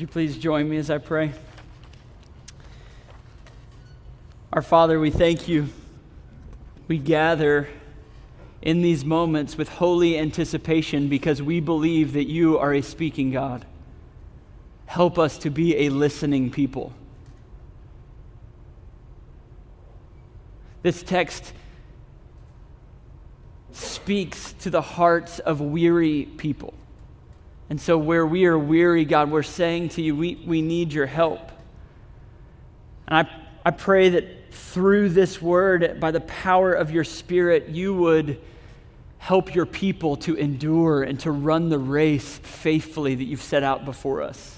Would you please join me as I pray? Our Father, we thank you. We gather in these moments with holy anticipation because we believe that you are a speaking God. Help us to be a listening people. This text speaks to the hearts of weary people. And so, where we are weary, God, we're saying to you, we, we need your help. And I, I pray that through this word, by the power of your Spirit, you would help your people to endure and to run the race faithfully that you've set out before us.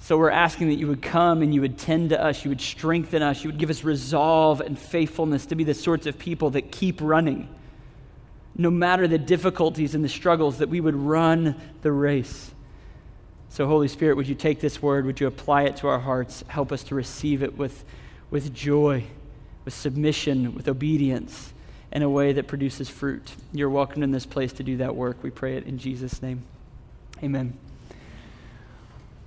So we're asking that you would come and you would tend to us, you would strengthen us, you would give us resolve and faithfulness to be the sorts of people that keep running no matter the difficulties and the struggles, that we would run the race. So, Holy Spirit, would you take this word? Would you apply it to our hearts? Help us to receive it with, with joy, with submission, with obedience, in a way that produces fruit. You're welcome in this place to do that work. We pray it in Jesus' name. Amen.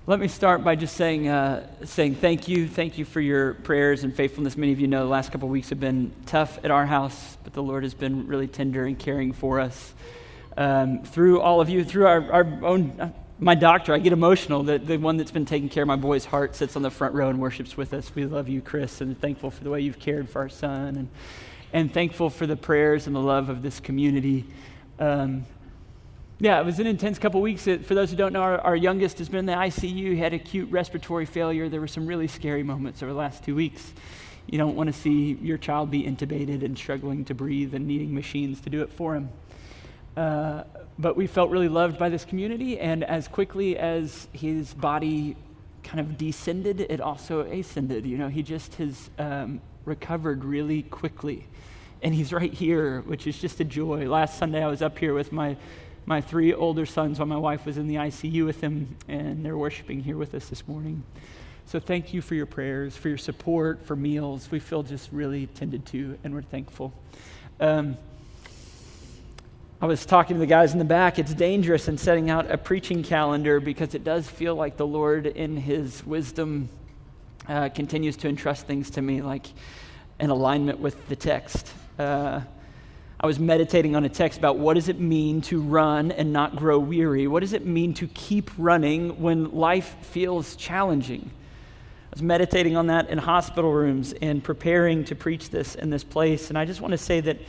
Let me start by just saying, uh, saying thank you. Thank you for your prayers and faithfulness. Many of you know the last couple weeks have been tough at our house, but the Lord has been really tender and caring for us. Um, through all of you, through our, our own, uh, my doctor, I get emotional that the one that's been taking care of my boy's heart sits on the front row and worships with us. We love you, Chris, and thankful for the way you've cared for our son, and, and thankful for the prayers and the love of this community. Um, yeah, it was an intense couple weeks. For those who don't know, our, our, youngest has been in the ICU. He had acute respiratory failure. There were some really scary moments over the last two weeks. You don't want to see your child be intubated and struggling to breathe and needing machines to do it for him. Uh, but we felt really loved by this community, and as quickly as his body kind of descended, it also ascended. You know, he just has um, recovered really quickly. And he's right here, which is just a joy. Last Sunday, I was up here with my my three older sons while my wife was in the ICU with them, and they're worshiping here with us this morning. So thank you for your prayers, for your support, for meals. We feel just really tended to, and we're thankful. Um, I was talking to the guys in the back. It's dangerous in setting out a preaching calendar because it does feel like the Lord, in His wisdom, uh, continues to entrust things to me, like in alignment with the text. Uh, I was meditating on a text about what does it mean to run and not grow weary? What does it mean to keep running when life feels challenging? I was meditating on that in hospital rooms and preparing to preach this in this place. And I just want to say that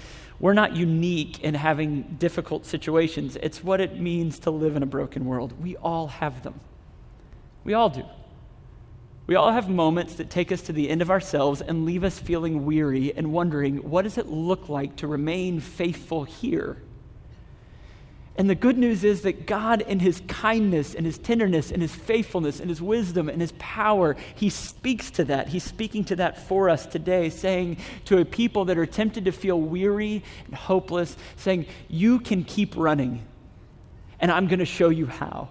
we're not unique in having difficult situations. It's what it means to live in a broken world. We all have them. We all do. We all have moments that take us to the end of ourselves and leave us feeling weary and wondering, what does it look like to remain faithful here? And the good news is that God, in His kindness and His tenderness and His faithfulness and His wisdom and His power, He speaks to that. He's speaking to that for us today, saying to a people that are tempted to feel weary and hopeless, saying, You can keep running, and I'm going to show you how.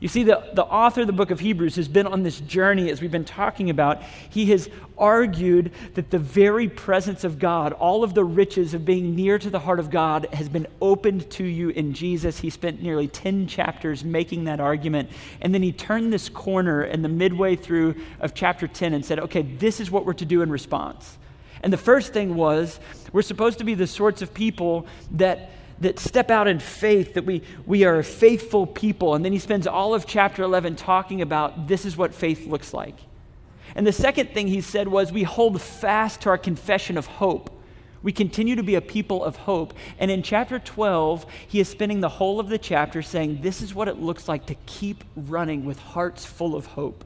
You see, the, the author of the book of Hebrews has been on this journey as we've been talking about. He has argued that the very presence of God, all of the riches of being near to the heart of God, has been opened to you in Jesus. He spent nearly 10 chapters making that argument. And then he turned this corner in the midway through of chapter 10 and said, okay, this is what we're to do in response. And the first thing was, we're supposed to be the sorts of people that that step out in faith, that we, we are faithful people. And then he spends all of chapter 11 talking about this is what faith looks like. And the second thing he said was we hold fast to our confession of hope. We continue to be a people of hope. And in chapter 12, he is spending the whole of the chapter saying this is what it looks like to keep running with hearts full of hope.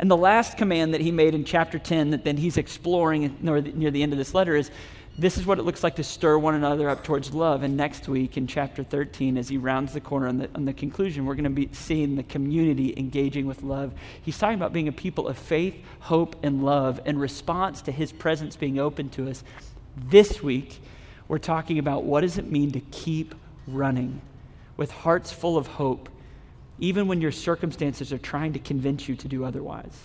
And the last command that he made in chapter 10 that then he's exploring near the end of this letter is this is what it looks like to stir one another up towards love. And next week in chapter 13, as he rounds the corner on the, on the conclusion, we're going to be seeing the community engaging with love. He's talking about being a people of faith, hope, and love in response to his presence being open to us. This week, we're talking about what does it mean to keep running with hearts full of hope, even when your circumstances are trying to convince you to do otherwise.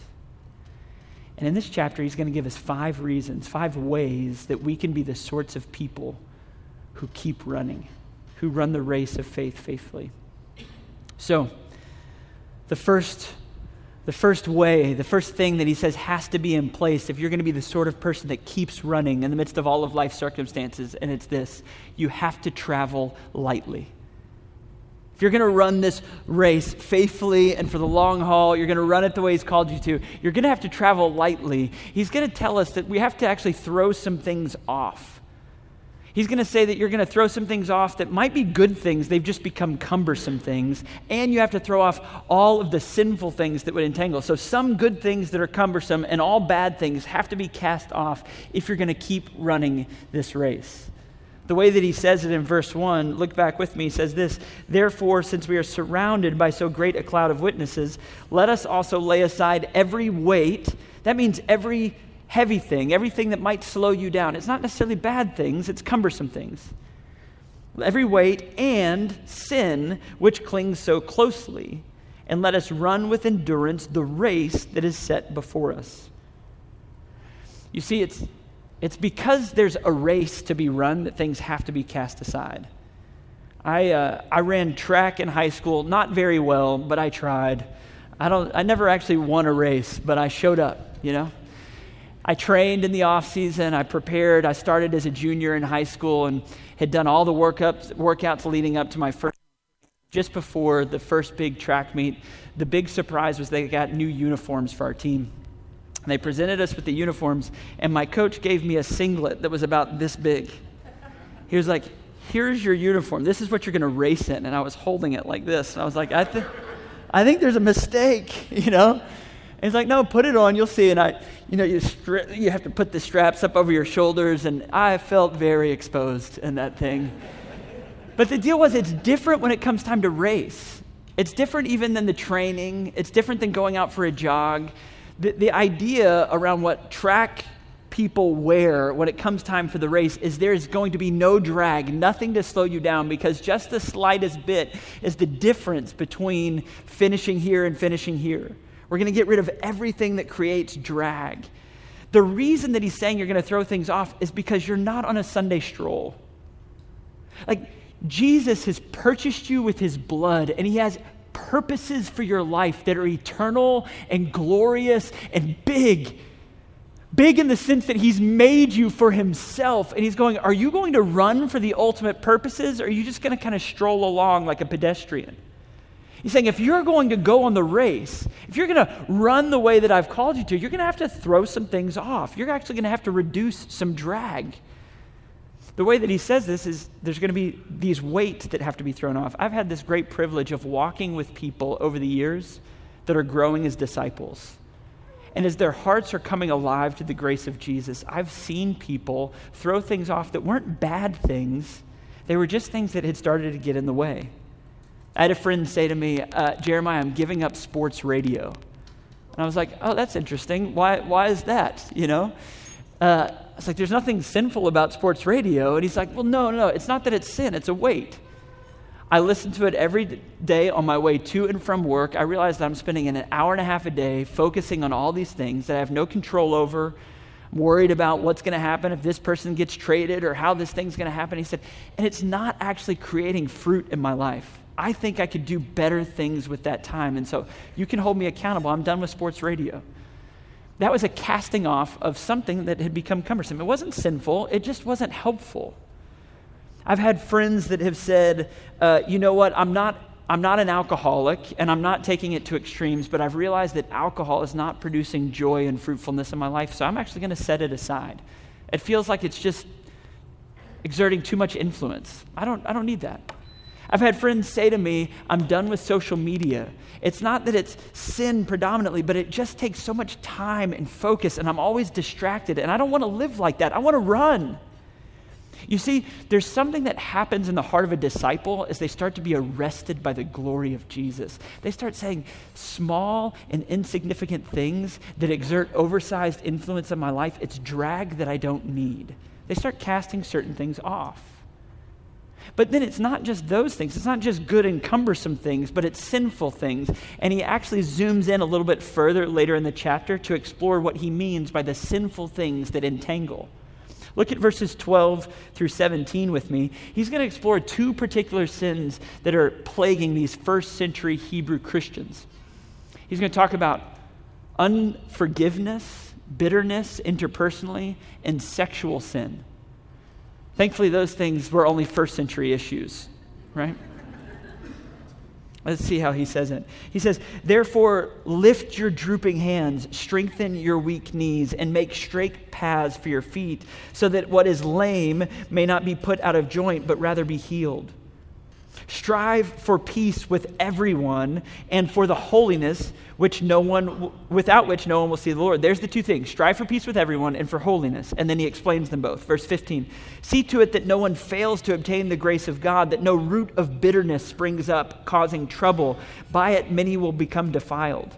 And in this chapter, he's going to give us five reasons, five ways that we can be the sorts of people who keep running, who run the race of faith faithfully. So, the first the first way, the first thing that he says has to be in place if you're going to be the sort of person that keeps running in the midst of all of life's circumstances, and it's this you have to travel lightly. If you're going to run this race faithfully and for the long haul, you're going to run it the way He's called you to, you're going to have to travel lightly. He's going to tell us that we have to actually throw some things off. He's going to say that you're going to throw some things off that might be good things, they've just become cumbersome things, and you have to throw off all of the sinful things that would entangle. So, some good things that are cumbersome and all bad things have to be cast off if you're going to keep running this race. The way that he says it in verse 1, look back with me, says this Therefore, since we are surrounded by so great a cloud of witnesses, let us also lay aside every weight. That means every heavy thing, everything that might slow you down. It's not necessarily bad things, it's cumbersome things. Every weight and sin which clings so closely, and let us run with endurance the race that is set before us. You see, it's, it's because there's a race to be run that things have to be cast aside. I, uh, I ran track in high school, not very well, but I tried. I, don't, I never actually won a race, but I showed up, you know? I trained in the off season. I prepared. I started as a junior in high school and had done all the workups, workouts leading up to my first. Just before the first big track meet, the big surprise was they got new uniforms for our team. And they presented us with the uniforms, and my coach gave me a singlet that was about this big. He was like, Here's your uniform. This is what you're going to race in. And I was holding it like this. And I was like, I, th- I think there's a mistake, you know? And he's like, no, put it on, you'll see. And I, you know, you, stri- you have to put the straps up over your shoulders. And I felt very exposed in that thing. but the deal was, it's different when it comes time to race. It's different even than the training. It's different than going out for a jog. The, the idea around what track people wear when it comes time for the race is there's going to be no drag, nothing to slow you down, because just the slightest bit is the difference between finishing here and finishing here. We're going to get rid of everything that creates drag. The reason that he's saying you're going to throw things off is because you're not on a Sunday stroll. Like, Jesus has purchased you with his blood, and he has purposes for your life that are eternal and glorious and big. Big in the sense that he's made you for himself. And he's going, Are you going to run for the ultimate purposes, or are you just going to kind of stroll along like a pedestrian? He's saying if you're going to go on the race, if you're going to run the way that I've called you to, you're going to have to throw some things off. You're actually going to have to reduce some drag. The way that he says this is there's going to be these weights that have to be thrown off. I've had this great privilege of walking with people over the years that are growing as disciples. And as their hearts are coming alive to the grace of Jesus, I've seen people throw things off that weren't bad things, they were just things that had started to get in the way. I had a friend say to me, uh, Jeremiah, I'm giving up sports radio. And I was like, oh, that's interesting. Why, why is that? You know? Uh, I was like, there's nothing sinful about sports radio. And he's like, well, no, no, it's not that it's sin, it's a weight. I listen to it every day on my way to and from work. I realize that I'm spending an hour and a half a day focusing on all these things that I have no control over. I'm worried about what's going to happen if this person gets traded or how this thing's going to happen. He said, and it's not actually creating fruit in my life. I think I could do better things with that time. And so you can hold me accountable. I'm done with sports radio. That was a casting off of something that had become cumbersome. It wasn't sinful, it just wasn't helpful. I've had friends that have said, uh, you know what, I'm not, I'm not an alcoholic and I'm not taking it to extremes, but I've realized that alcohol is not producing joy and fruitfulness in my life, so I'm actually going to set it aside. It feels like it's just exerting too much influence. I don't, I don't need that. I've had friends say to me, I'm done with social media. It's not that it's sin predominantly, but it just takes so much time and focus, and I'm always distracted, and I don't want to live like that. I want to run. You see, there's something that happens in the heart of a disciple as they start to be arrested by the glory of Jesus. They start saying small and insignificant things that exert oversized influence on my life. It's drag that I don't need. They start casting certain things off. But then it's not just those things. It's not just good and cumbersome things, but it's sinful things. And he actually zooms in a little bit further later in the chapter to explore what he means by the sinful things that entangle. Look at verses 12 through 17 with me. He's going to explore two particular sins that are plaguing these first century Hebrew Christians. He's going to talk about unforgiveness, bitterness interpersonally, and sexual sin. Thankfully, those things were only first century issues, right? Let's see how he says it. He says, Therefore, lift your drooping hands, strengthen your weak knees, and make straight paths for your feet, so that what is lame may not be put out of joint, but rather be healed. Strive for peace with everyone and for the holiness which no one without which no one will see the Lord. There's the two things. Strive for peace with everyone and for holiness. And then he explains them both. Verse 15. See to it that no one fails to obtain the grace of God, that no root of bitterness springs up causing trouble. By it many will become defiled.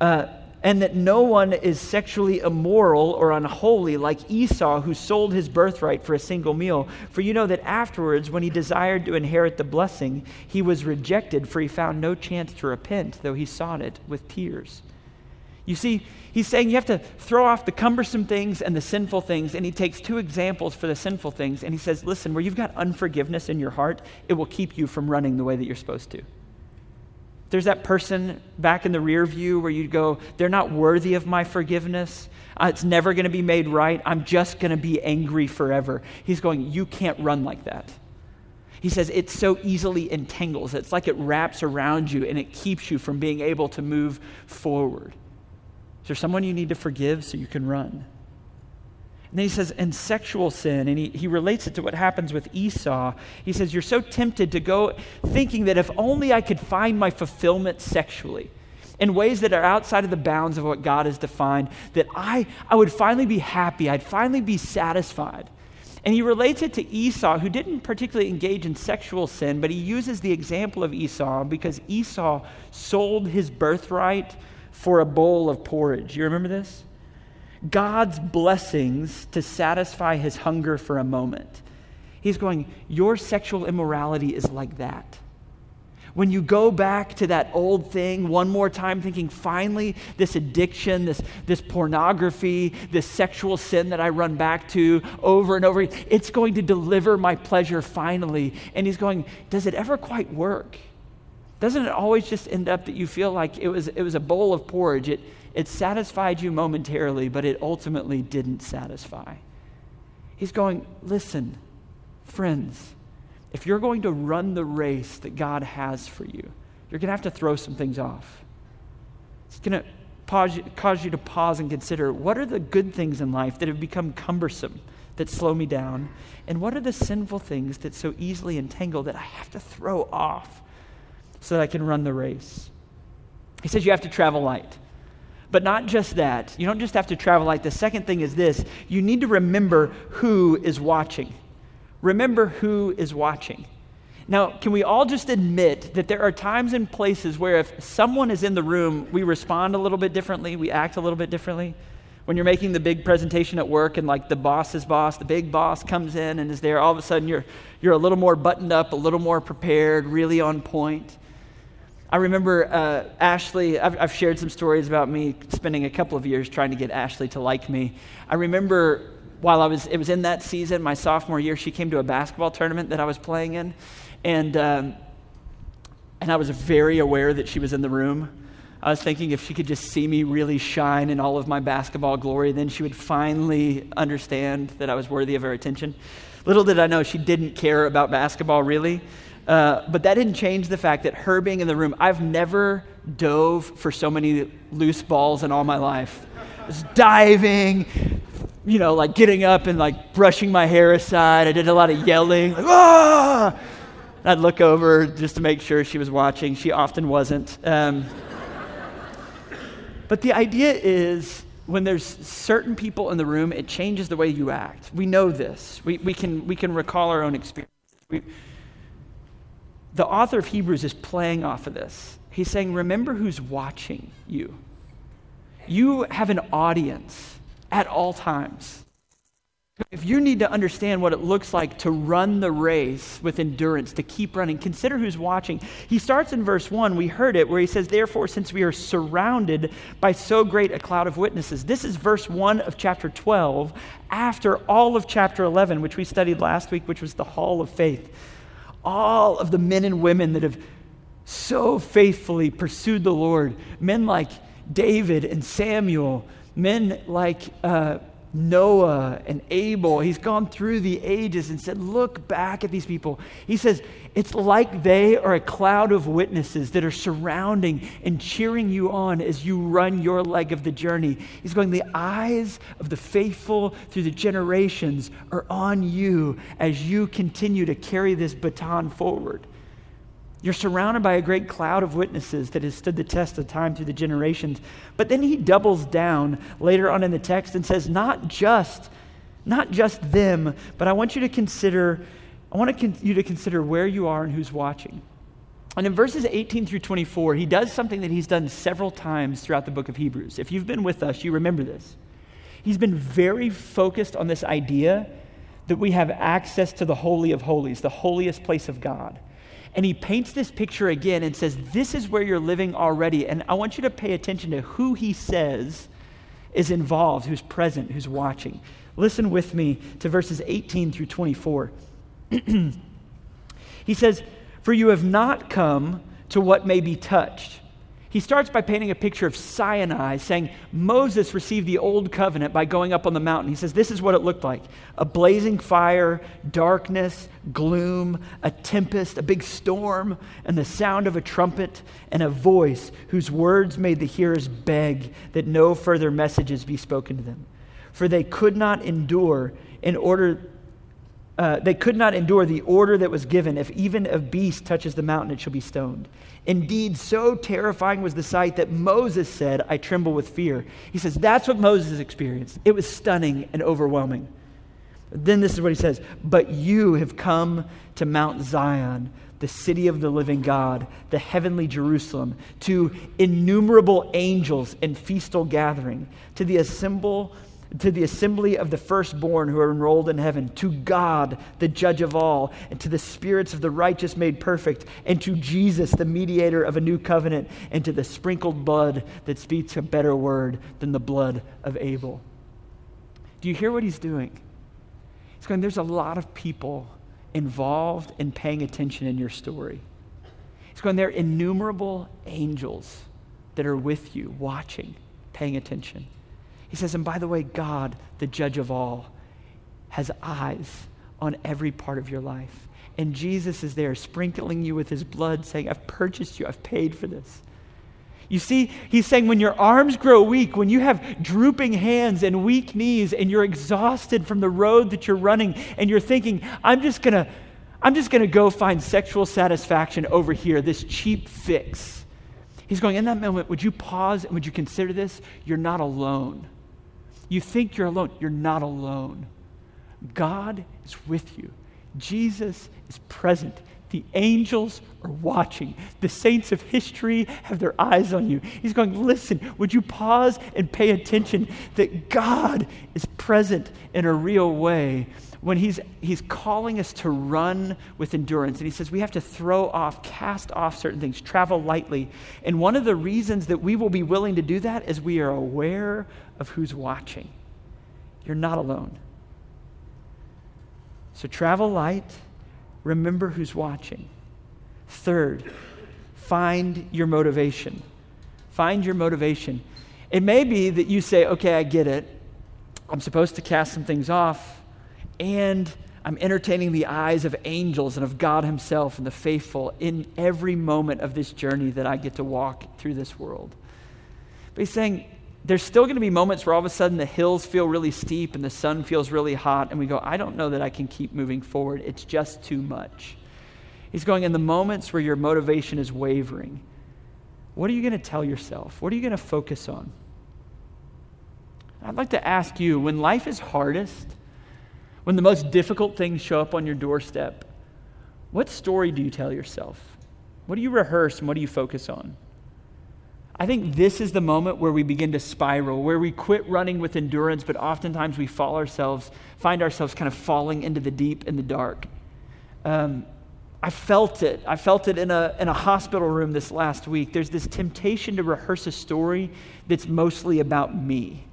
Uh, and that no one is sexually immoral or unholy like Esau, who sold his birthright for a single meal. For you know that afterwards, when he desired to inherit the blessing, he was rejected, for he found no chance to repent, though he sought it with tears. You see, he's saying you have to throw off the cumbersome things and the sinful things, and he takes two examples for the sinful things, and he says, Listen, where you've got unforgiveness in your heart, it will keep you from running the way that you're supposed to. There's that person back in the rear view where you go, they're not worthy of my forgiveness. Uh, it's never going to be made right. I'm just going to be angry forever. He's going, You can't run like that. He says it so easily entangles. It's like it wraps around you and it keeps you from being able to move forward. Is there someone you need to forgive so you can run? And then he says, and sexual sin, and he, he relates it to what happens with Esau. He says, You're so tempted to go thinking that if only I could find my fulfillment sexually in ways that are outside of the bounds of what God has defined, that I, I would finally be happy, I'd finally be satisfied. And he relates it to Esau, who didn't particularly engage in sexual sin, but he uses the example of Esau because Esau sold his birthright for a bowl of porridge. You remember this? God's blessings to satisfy his hunger for a moment. He's going, Your sexual immorality is like that. When you go back to that old thing one more time, thinking, finally, this addiction, this, this pornography, this sexual sin that I run back to over and over, it's going to deliver my pleasure finally. And he's going, Does it ever quite work? Doesn't it always just end up that you feel like it was, it was a bowl of porridge? It, it satisfied you momentarily, but it ultimately didn't satisfy. He's going, listen, friends, if you're going to run the race that God has for you, you're going to have to throw some things off. It's going to cause you to pause and consider what are the good things in life that have become cumbersome, that slow me down, and what are the sinful things that so easily entangle that I have to throw off so that I can run the race. He says you have to travel light. But not just that. You don't just have to travel light. The second thing is this you need to remember who is watching. Remember who is watching. Now, can we all just admit that there are times and places where if someone is in the room, we respond a little bit differently, we act a little bit differently? When you're making the big presentation at work and like the boss's boss, the big boss comes in and is there, all of a sudden you're, you're a little more buttoned up, a little more prepared, really on point. I remember uh, Ashley, I've, I've, shared some stories about me spending a couple of years trying to get Ashley to like me. I remember while I was, it was in that season, my sophomore year, she came to a basketball tournament that I was playing in. And, um, and I was very aware that she was in the room. I was thinking if she could just see me really shine in all of my basketball glory, then she would finally understand that I was worthy of her attention. Little did I know she didn't care about basketball really. Uh, but that didn't change the fact that her being in the room, I've never dove for so many loose balls in all my life. Just diving, you know, like getting up and like brushing my hair aside. I did a lot of yelling, like, ah! I'd look over just to make sure she was watching. She often wasn't. Um, but the idea is when there's certain people in the room, it changes the way you act. We know this. We, we, can, we can recall our own experience. We, the author of Hebrews is playing off of this. He's saying, Remember who's watching you. You have an audience at all times. If you need to understand what it looks like to run the race with endurance, to keep running, consider who's watching. He starts in verse 1, we heard it, where he says, Therefore, since we are surrounded by so great a cloud of witnesses. This is verse 1 of chapter 12, after all of chapter 11, which we studied last week, which was the hall of faith all of the men and women that have so faithfully pursued the Lord. Men like David and Samuel, men like uh, Noah and Abel. He's gone through the ages and said, Look back at these people. He says, It's like they are a cloud of witnesses that are surrounding and cheering you on as you run your leg of the journey. He's going, The eyes of the faithful through the generations are on you as you continue to carry this baton forward. You're surrounded by a great cloud of witnesses that has stood the test of time through the generations. But then he doubles down later on in the text and says, not just, not just them, but I want you to consider, I want you to consider where you are and who's watching. And in verses 18 through 24, he does something that he's done several times throughout the book of Hebrews. If you've been with us, you remember this. He's been very focused on this idea that we have access to the Holy of Holies, the holiest place of God. And he paints this picture again and says, This is where you're living already. And I want you to pay attention to who he says is involved, who's present, who's watching. Listen with me to verses 18 through 24. he says, For you have not come to what may be touched he starts by painting a picture of Sinai, saying Moses received the old covenant by going up on the mountain. He says this is what it looked like a blazing fire, darkness, gloom, a tempest, a big storm, and the sound of a trumpet and a voice whose words made the hearers beg that no further messages be spoken to them. For they could not endure in order uh, they could not endure the order that was given if even a beast touches the mountain, it shall be stoned. Indeed, so terrifying was the sight that Moses said, I tremble with fear. He says, That's what Moses experienced. It was stunning and overwhelming. Then this is what he says But you have come to Mount Zion, the city of the living God, the heavenly Jerusalem, to innumerable angels in feastal gathering, to the assemble to the assembly of the firstborn who are enrolled in heaven, to God, the judge of all, and to the spirits of the righteous made perfect, and to Jesus, the mediator of a new covenant, and to the sprinkled blood that speaks a better word than the blood of Abel. Do you hear what he's doing? He's going, There's a lot of people involved in paying attention in your story. He's going, There are innumerable angels that are with you, watching, paying attention. He says, and by the way, God, the judge of all, has eyes on every part of your life. And Jesus is there sprinkling you with his blood, saying, I've purchased you, I've paid for this. You see, he's saying when your arms grow weak, when you have drooping hands and weak knees, and you're exhausted from the road that you're running, and you're thinking, I'm just gonna, I'm just gonna go find sexual satisfaction over here, this cheap fix. He's going, in that moment, would you pause and would you consider this? You're not alone. You think you're alone. You're not alone. God is with you. Jesus is present. The angels are watching. The saints of history have their eyes on you. He's going, Listen, would you pause and pay attention that God is present in a real way when he's, he's calling us to run with endurance. And he says we have to throw off, cast off certain things, travel lightly. And one of the reasons that we will be willing to do that is we are aware of who's watching. You're not alone. So travel light, remember who's watching. Third, find your motivation. Find your motivation. It may be that you say, okay, I get it. I'm supposed to cast some things off and I'm entertaining the eyes of angels and of God Himself and the faithful in every moment of this journey that I get to walk through this world. But He's saying there's still going to be moments where all of a sudden the hills feel really steep and the sun feels really hot, and we go, I don't know that I can keep moving forward. It's just too much. He's going, in the moments where your motivation is wavering, what are you going to tell yourself? What are you going to focus on? I'd like to ask you when life is hardest, when the most difficult things show up on your doorstep, what story do you tell yourself? What do you rehearse and what do you focus on? I think this is the moment where we begin to spiral, where we quit running with endurance, but oftentimes we fall ourselves, find ourselves kind of falling into the deep and the dark. Um, I felt it. I felt it in a, in a hospital room this last week. There's this temptation to rehearse a story that's mostly about me.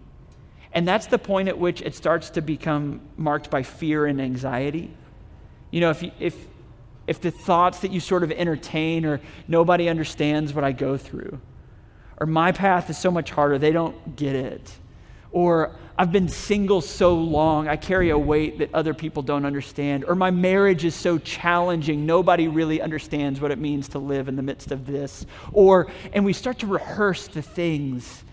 And that's the point at which it starts to become marked by fear and anxiety. You know, if, you, if, if the thoughts that you sort of entertain or nobody understands what I go through, or my path is so much harder, they don't get it, or I've been single so long, I carry a weight that other people don't understand, or my marriage is so challenging, nobody really understands what it means to live in the midst of this, or, and we start to rehearse the things.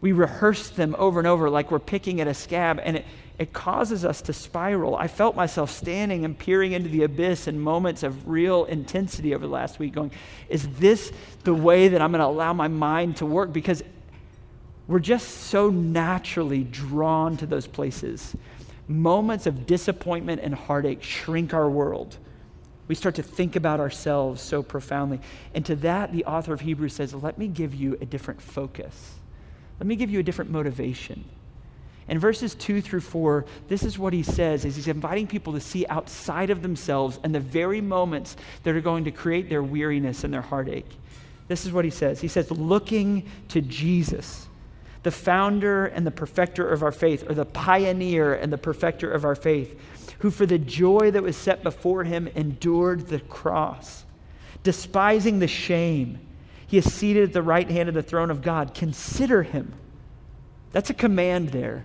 We rehearse them over and over like we're picking at a scab, and it, it causes us to spiral. I felt myself standing and peering into the abyss in moments of real intensity over the last week, going, Is this the way that I'm going to allow my mind to work? Because we're just so naturally drawn to those places. Moments of disappointment and heartache shrink our world. We start to think about ourselves so profoundly. And to that, the author of Hebrews says, Let me give you a different focus. Let me give you a different motivation. In verses 2 through 4, this is what he says is he's inviting people to see outside of themselves and the very moments that are going to create their weariness and their heartache. This is what he says. He says, looking to Jesus, the founder and the perfecter of our faith, or the pioneer and the perfecter of our faith, who for the joy that was set before him endured the cross, despising the shame. He is seated at the right hand of the throne of God. Consider him. That's a command there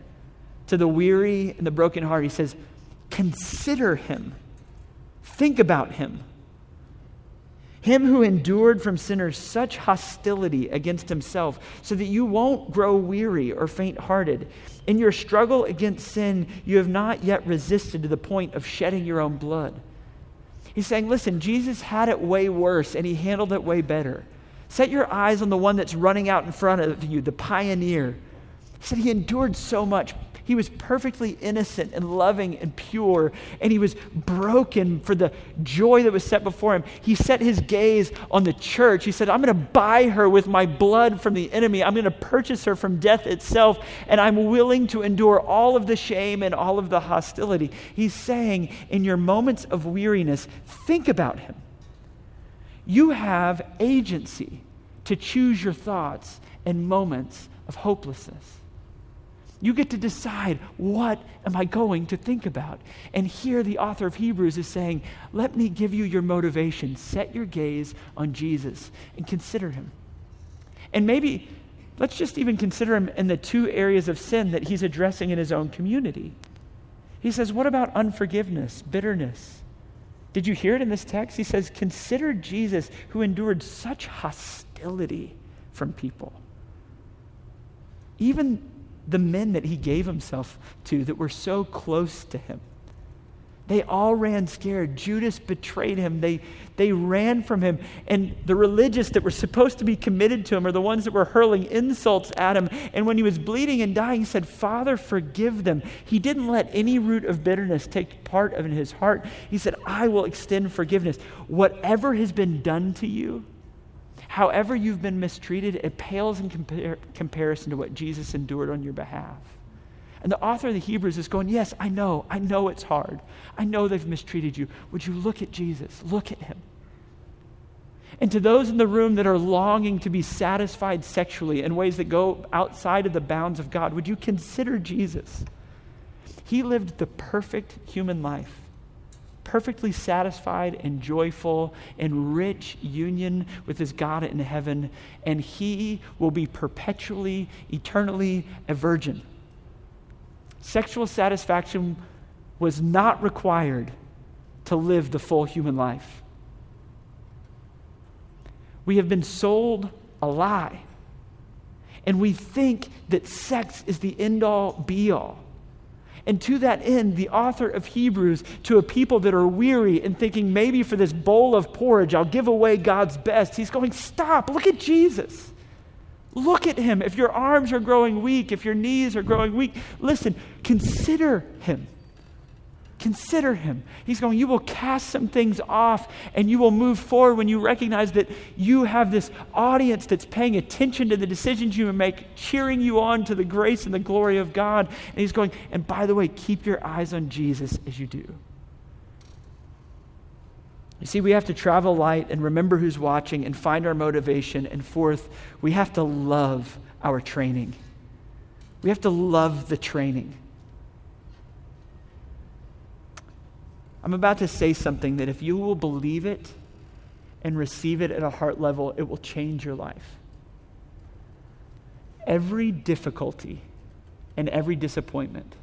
to the weary and the broken heart. He says, Consider him, think about him. Him who endured from sinners such hostility against himself, so that you won't grow weary or faint hearted. In your struggle against sin, you have not yet resisted to the point of shedding your own blood. He's saying, listen, Jesus had it way worse and he handled it way better. Set your eyes on the one that's running out in front of you, the pioneer. He said he endured so much. He was perfectly innocent and loving and pure, and he was broken for the joy that was set before him. He set his gaze on the church. He said, I'm going to buy her with my blood from the enemy. I'm going to purchase her from death itself, and I'm willing to endure all of the shame and all of the hostility. He's saying, in your moments of weariness, think about him. You have agency to choose your thoughts in moments of hopelessness. You get to decide what am I going to think about. And here the author of Hebrews is saying, let me give you your motivation. Set your gaze on Jesus and consider him. And maybe let's just even consider him in the two areas of sin that he's addressing in his own community. He says, What about unforgiveness, bitterness? Did you hear it in this text? He says, Consider Jesus who endured such hostility from people. Even the men that he gave himself to that were so close to him. They all ran scared. Judas betrayed him. They, they ran from him. And the religious that were supposed to be committed to him are the ones that were hurling insults at him. And when he was bleeding and dying, he said, Father, forgive them. He didn't let any root of bitterness take part in his heart. He said, I will extend forgiveness. Whatever has been done to you, however you've been mistreated, it pales in compar- comparison to what Jesus endured on your behalf. And the author of the Hebrews is going, Yes, I know. I know it's hard. I know they've mistreated you. Would you look at Jesus? Look at him. And to those in the room that are longing to be satisfied sexually in ways that go outside of the bounds of God, would you consider Jesus? He lived the perfect human life perfectly satisfied and joyful and rich union with his God in heaven, and he will be perpetually, eternally a virgin. Sexual satisfaction was not required to live the full human life. We have been sold a lie. And we think that sex is the end all be all. And to that end, the author of Hebrews, to a people that are weary and thinking maybe for this bowl of porridge, I'll give away God's best, he's going, Stop, look at Jesus. Look at him. If your arms are growing weak, if your knees are growing weak, listen, consider him. Consider him. He's going, You will cast some things off and you will move forward when you recognize that you have this audience that's paying attention to the decisions you make, cheering you on to the grace and the glory of God. And he's going, And by the way, keep your eyes on Jesus as you do. You see, we have to travel light and remember who's watching and find our motivation. And fourth, we have to love our training. We have to love the training. I'm about to say something that if you will believe it and receive it at a heart level, it will change your life. Every difficulty and every disappointment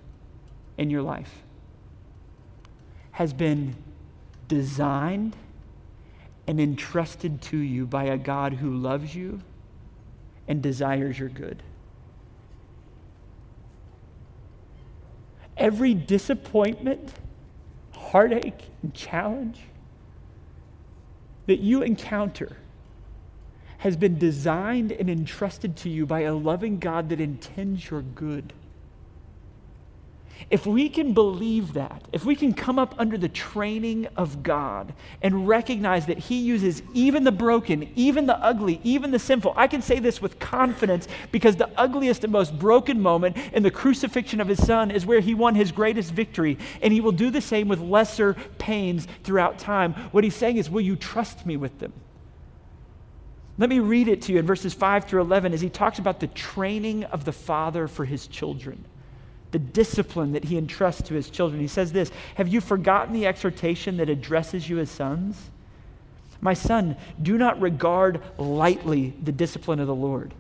in your life has been designed and entrusted to you by a God who loves you and desires your good. Every disappointment, heartache, and challenge that you encounter has been designed and entrusted to you by a loving God that intends your good. If we can believe that, if we can come up under the training of God and recognize that He uses even the broken, even the ugly, even the sinful, I can say this with confidence because the ugliest and most broken moment in the crucifixion of His Son is where He won His greatest victory. And He will do the same with lesser pains throughout time. What He's saying is, Will you trust me with them? Let me read it to you in verses 5 through 11 as he talks about the training of the Father for his children the discipline that he entrusts to his children. He says this Have you forgotten the exhortation that addresses you as sons? My son, do not regard lightly the discipline of the Lord,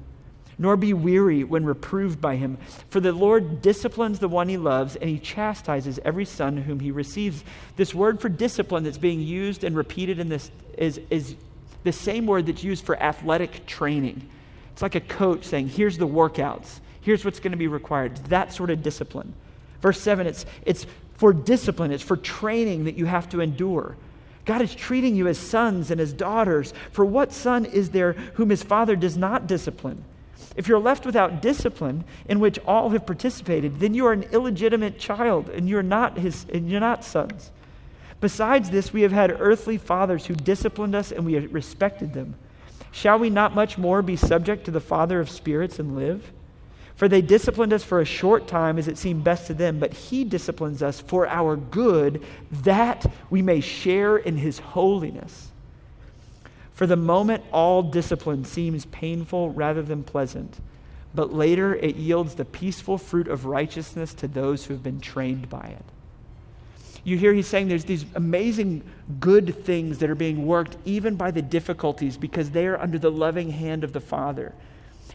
nor be weary when reproved by him. For the Lord disciplines the one he loves, and he chastises every son whom he receives. This word for discipline that's being used and repeated in this is, is the same word that's used for athletic training. It's like a coach saying, Here's the workouts. Here's what's going to be required. That sort of discipline. Verse 7, it's, it's for discipline, it's for training that you have to endure. God is treating you as sons and as daughters. For what son is there whom his father does not discipline? If you're left without discipline in which all have participated, then you are an illegitimate child and you're not his and you're not sons. Besides this, we have had earthly fathers who disciplined us and we respected them. Shall we not much more be subject to the Father of spirits and live? For they disciplined us for a short time as it seemed best to them, but he disciplines us for our good, that we may share in his holiness. For the moment, all discipline seems painful rather than pleasant, but later it yields the peaceful fruit of righteousness to those who have been trained by it. You hear he's saying there's these amazing good things that are being worked even by the difficulties because they are under the loving hand of the Father.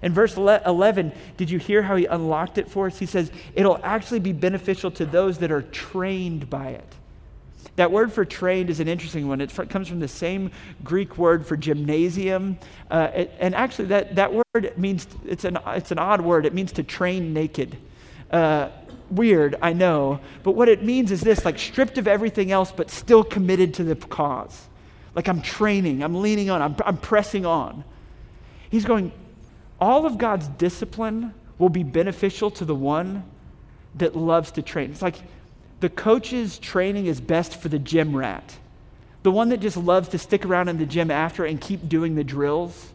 In verse 11, did you hear how he unlocked it for us? He says, it'll actually be beneficial to those that are trained by it. That word for trained is an interesting one. It comes from the same Greek word for gymnasium. Uh, and actually, that, that word means, it's an, it's an odd word. It means to train naked. Uh, weird, I know. But what it means is this like stripped of everything else, but still committed to the cause. Like I'm training, I'm leaning on, I'm, I'm pressing on. He's going, all of God's discipline will be beneficial to the one that loves to train. It's like the coach's training is best for the gym rat, the one that just loves to stick around in the gym after and keep doing the drills.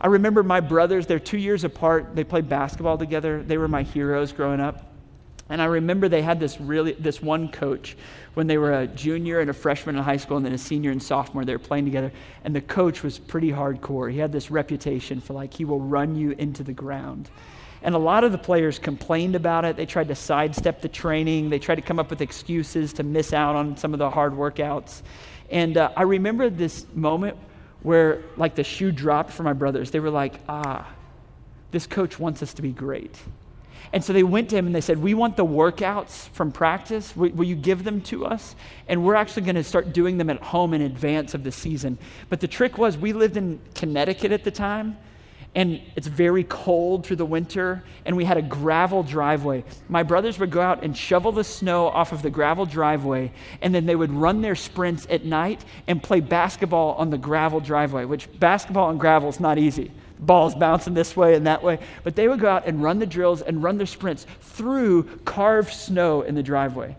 I remember my brothers, they're two years apart. They played basketball together. They were my heroes growing up. And I remember they had this really this one coach when they were a junior and a freshman in high school and then a senior and sophomore they were playing together and the coach was pretty hardcore. He had this reputation for like he will run you into the ground. And a lot of the players complained about it. They tried to sidestep the training. They tried to come up with excuses to miss out on some of the hard workouts. And uh, I remember this moment where, like, the shoe dropped for my brothers. They were like, ah, this coach wants us to be great. And so they went to him and they said, We want the workouts from practice. Will, will you give them to us? And we're actually going to start doing them at home in advance of the season. But the trick was, we lived in Connecticut at the time, and it's very cold through the winter, and we had a gravel driveway. My brothers would go out and shovel the snow off of the gravel driveway, and then they would run their sprints at night and play basketball on the gravel driveway, which basketball on gravel is not easy balls bouncing this way and that way. But they would go out and run the drills and run their sprints through carved snow in the driveway.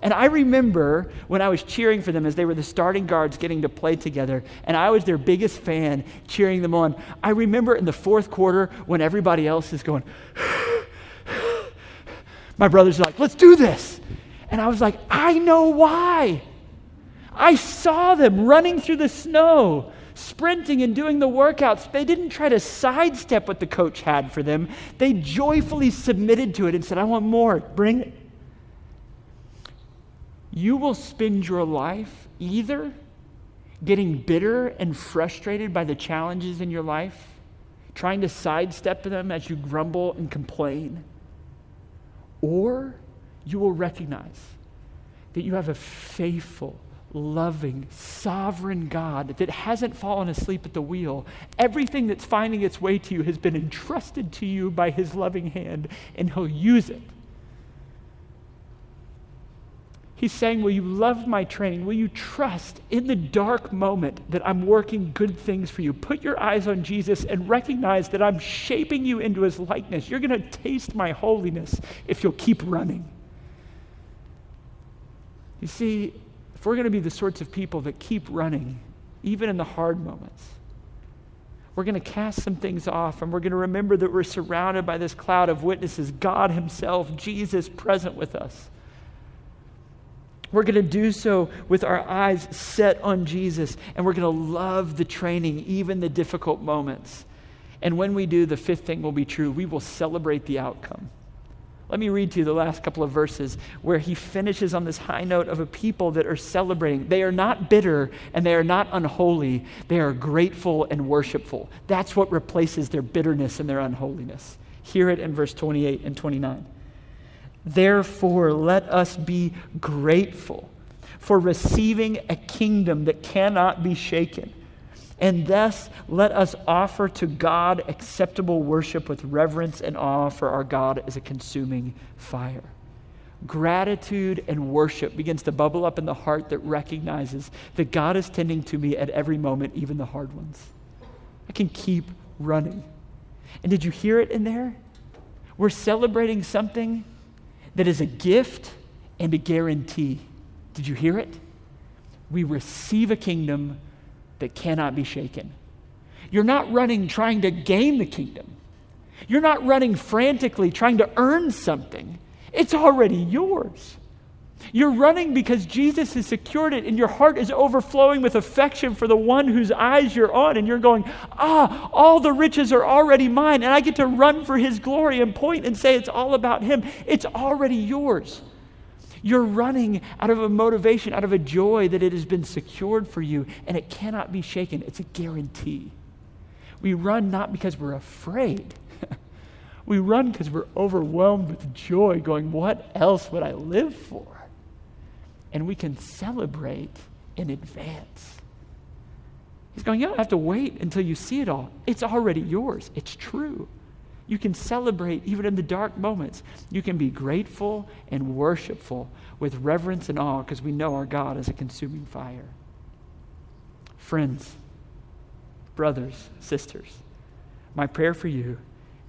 And I remember when I was cheering for them as they were the starting guards getting to play together, and I was their biggest fan cheering them on. I remember in the fourth quarter when everybody else is going, my brothers are like, let's do this. And I was like, I know why. I saw them running through the snow sprinting and doing the workouts, they didn't try to sidestep what the coach had for them. They joyfully submitted to it and said, I want more. Bring it. you will spend your life either getting bitter and frustrated by the challenges in your life, trying to sidestep them as you grumble and complain, or you will recognize that you have a faithful, loving, sovereign God that hasn't fallen asleep at the wheel. Everything that's finding its way to you has been entrusted to you by His loving hand, and He'll use it He's saying, Will you love my training? Will you trust in the dark moment that I'm working good things for you? Put your eyes on Jesus and recognize that I'm shaping you into his likeness. You're going to taste my holiness if you'll keep running. You see, if we're going to be the sorts of people that keep running, even in the hard moments, we're going to cast some things off and we're going to remember that we're surrounded by this cloud of witnesses God Himself, Jesus present with us. We're going to do so with our eyes set on Jesus, and we're going to love the training, even the difficult moments. And when we do, the fifth thing will be true we will celebrate the outcome. Let me read to you the last couple of verses where he finishes on this high note of a people that are celebrating. They are not bitter and they are not unholy. They are grateful and worshipful. That's what replaces their bitterness and their unholiness. Hear it in verse 28 and 29. Therefore, let us be grateful for receiving a kingdom that cannot be shaken. And thus, let us offer to God acceptable worship with reverence and awe, for our God is a consuming fire. Gratitude and worship begins to bubble up in the heart that recognizes that God is tending to me at every moment, even the hard ones. I can keep running. And did you hear it in there? We're celebrating something that is a gift and a guarantee. Did you hear it? We receive a kingdom that cannot be shaken. You're not running trying to gain the kingdom. You're not running frantically trying to earn something. It's already yours. You're running because Jesus has secured it, and your heart is overflowing with affection for the one whose eyes you're on, and you're going, Ah, all the riches are already mine, and I get to run for his glory and point and say it's all about him. It's already yours. You're running out of a motivation, out of a joy that it has been secured for you, and it cannot be shaken. It's a guarantee. We run not because we're afraid. we run because we're overwhelmed with joy, going, What else would I live for? and we can celebrate in advance. He's going, You don't have to wait until you see it all. It's already yours, it's true. You can celebrate even in the dark moments. You can be grateful and worshipful with reverence and awe because we know our God is a consuming fire. Friends, brothers, sisters, my prayer for you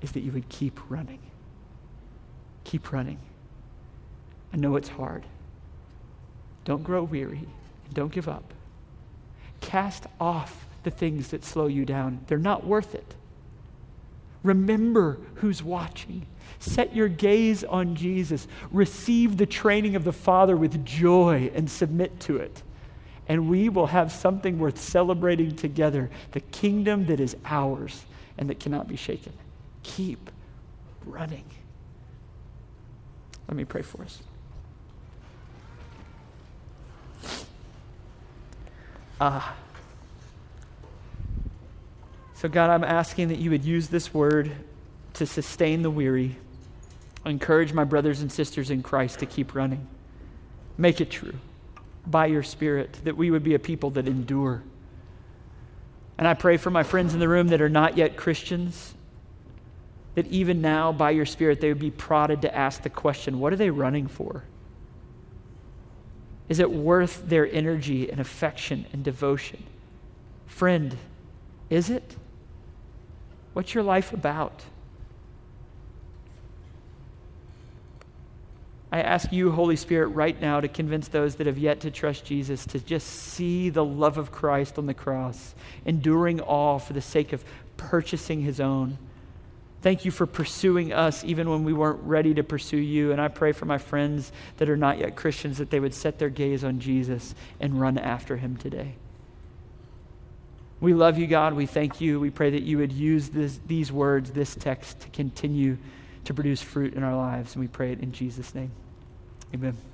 is that you would keep running. Keep running. I know it's hard. Don't grow weary and don't give up. Cast off the things that slow you down, they're not worth it. Remember who's watching. Set your gaze on Jesus. Receive the training of the Father with joy and submit to it. And we will have something worth celebrating together the kingdom that is ours and that cannot be shaken. Keep running. Let me pray for us. Ah. So, God, I'm asking that you would use this word to sustain the weary, encourage my brothers and sisters in Christ to keep running. Make it true by your Spirit that we would be a people that endure. And I pray for my friends in the room that are not yet Christians, that even now, by your Spirit, they would be prodded to ask the question what are they running for? Is it worth their energy and affection and devotion? Friend, is it? What's your life about? I ask you, Holy Spirit, right now to convince those that have yet to trust Jesus to just see the love of Christ on the cross, enduring all for the sake of purchasing his own. Thank you for pursuing us even when we weren't ready to pursue you. And I pray for my friends that are not yet Christians that they would set their gaze on Jesus and run after him today. We love you, God. We thank you. We pray that you would use this, these words, this text, to continue to produce fruit in our lives. And we pray it in Jesus' name. Amen.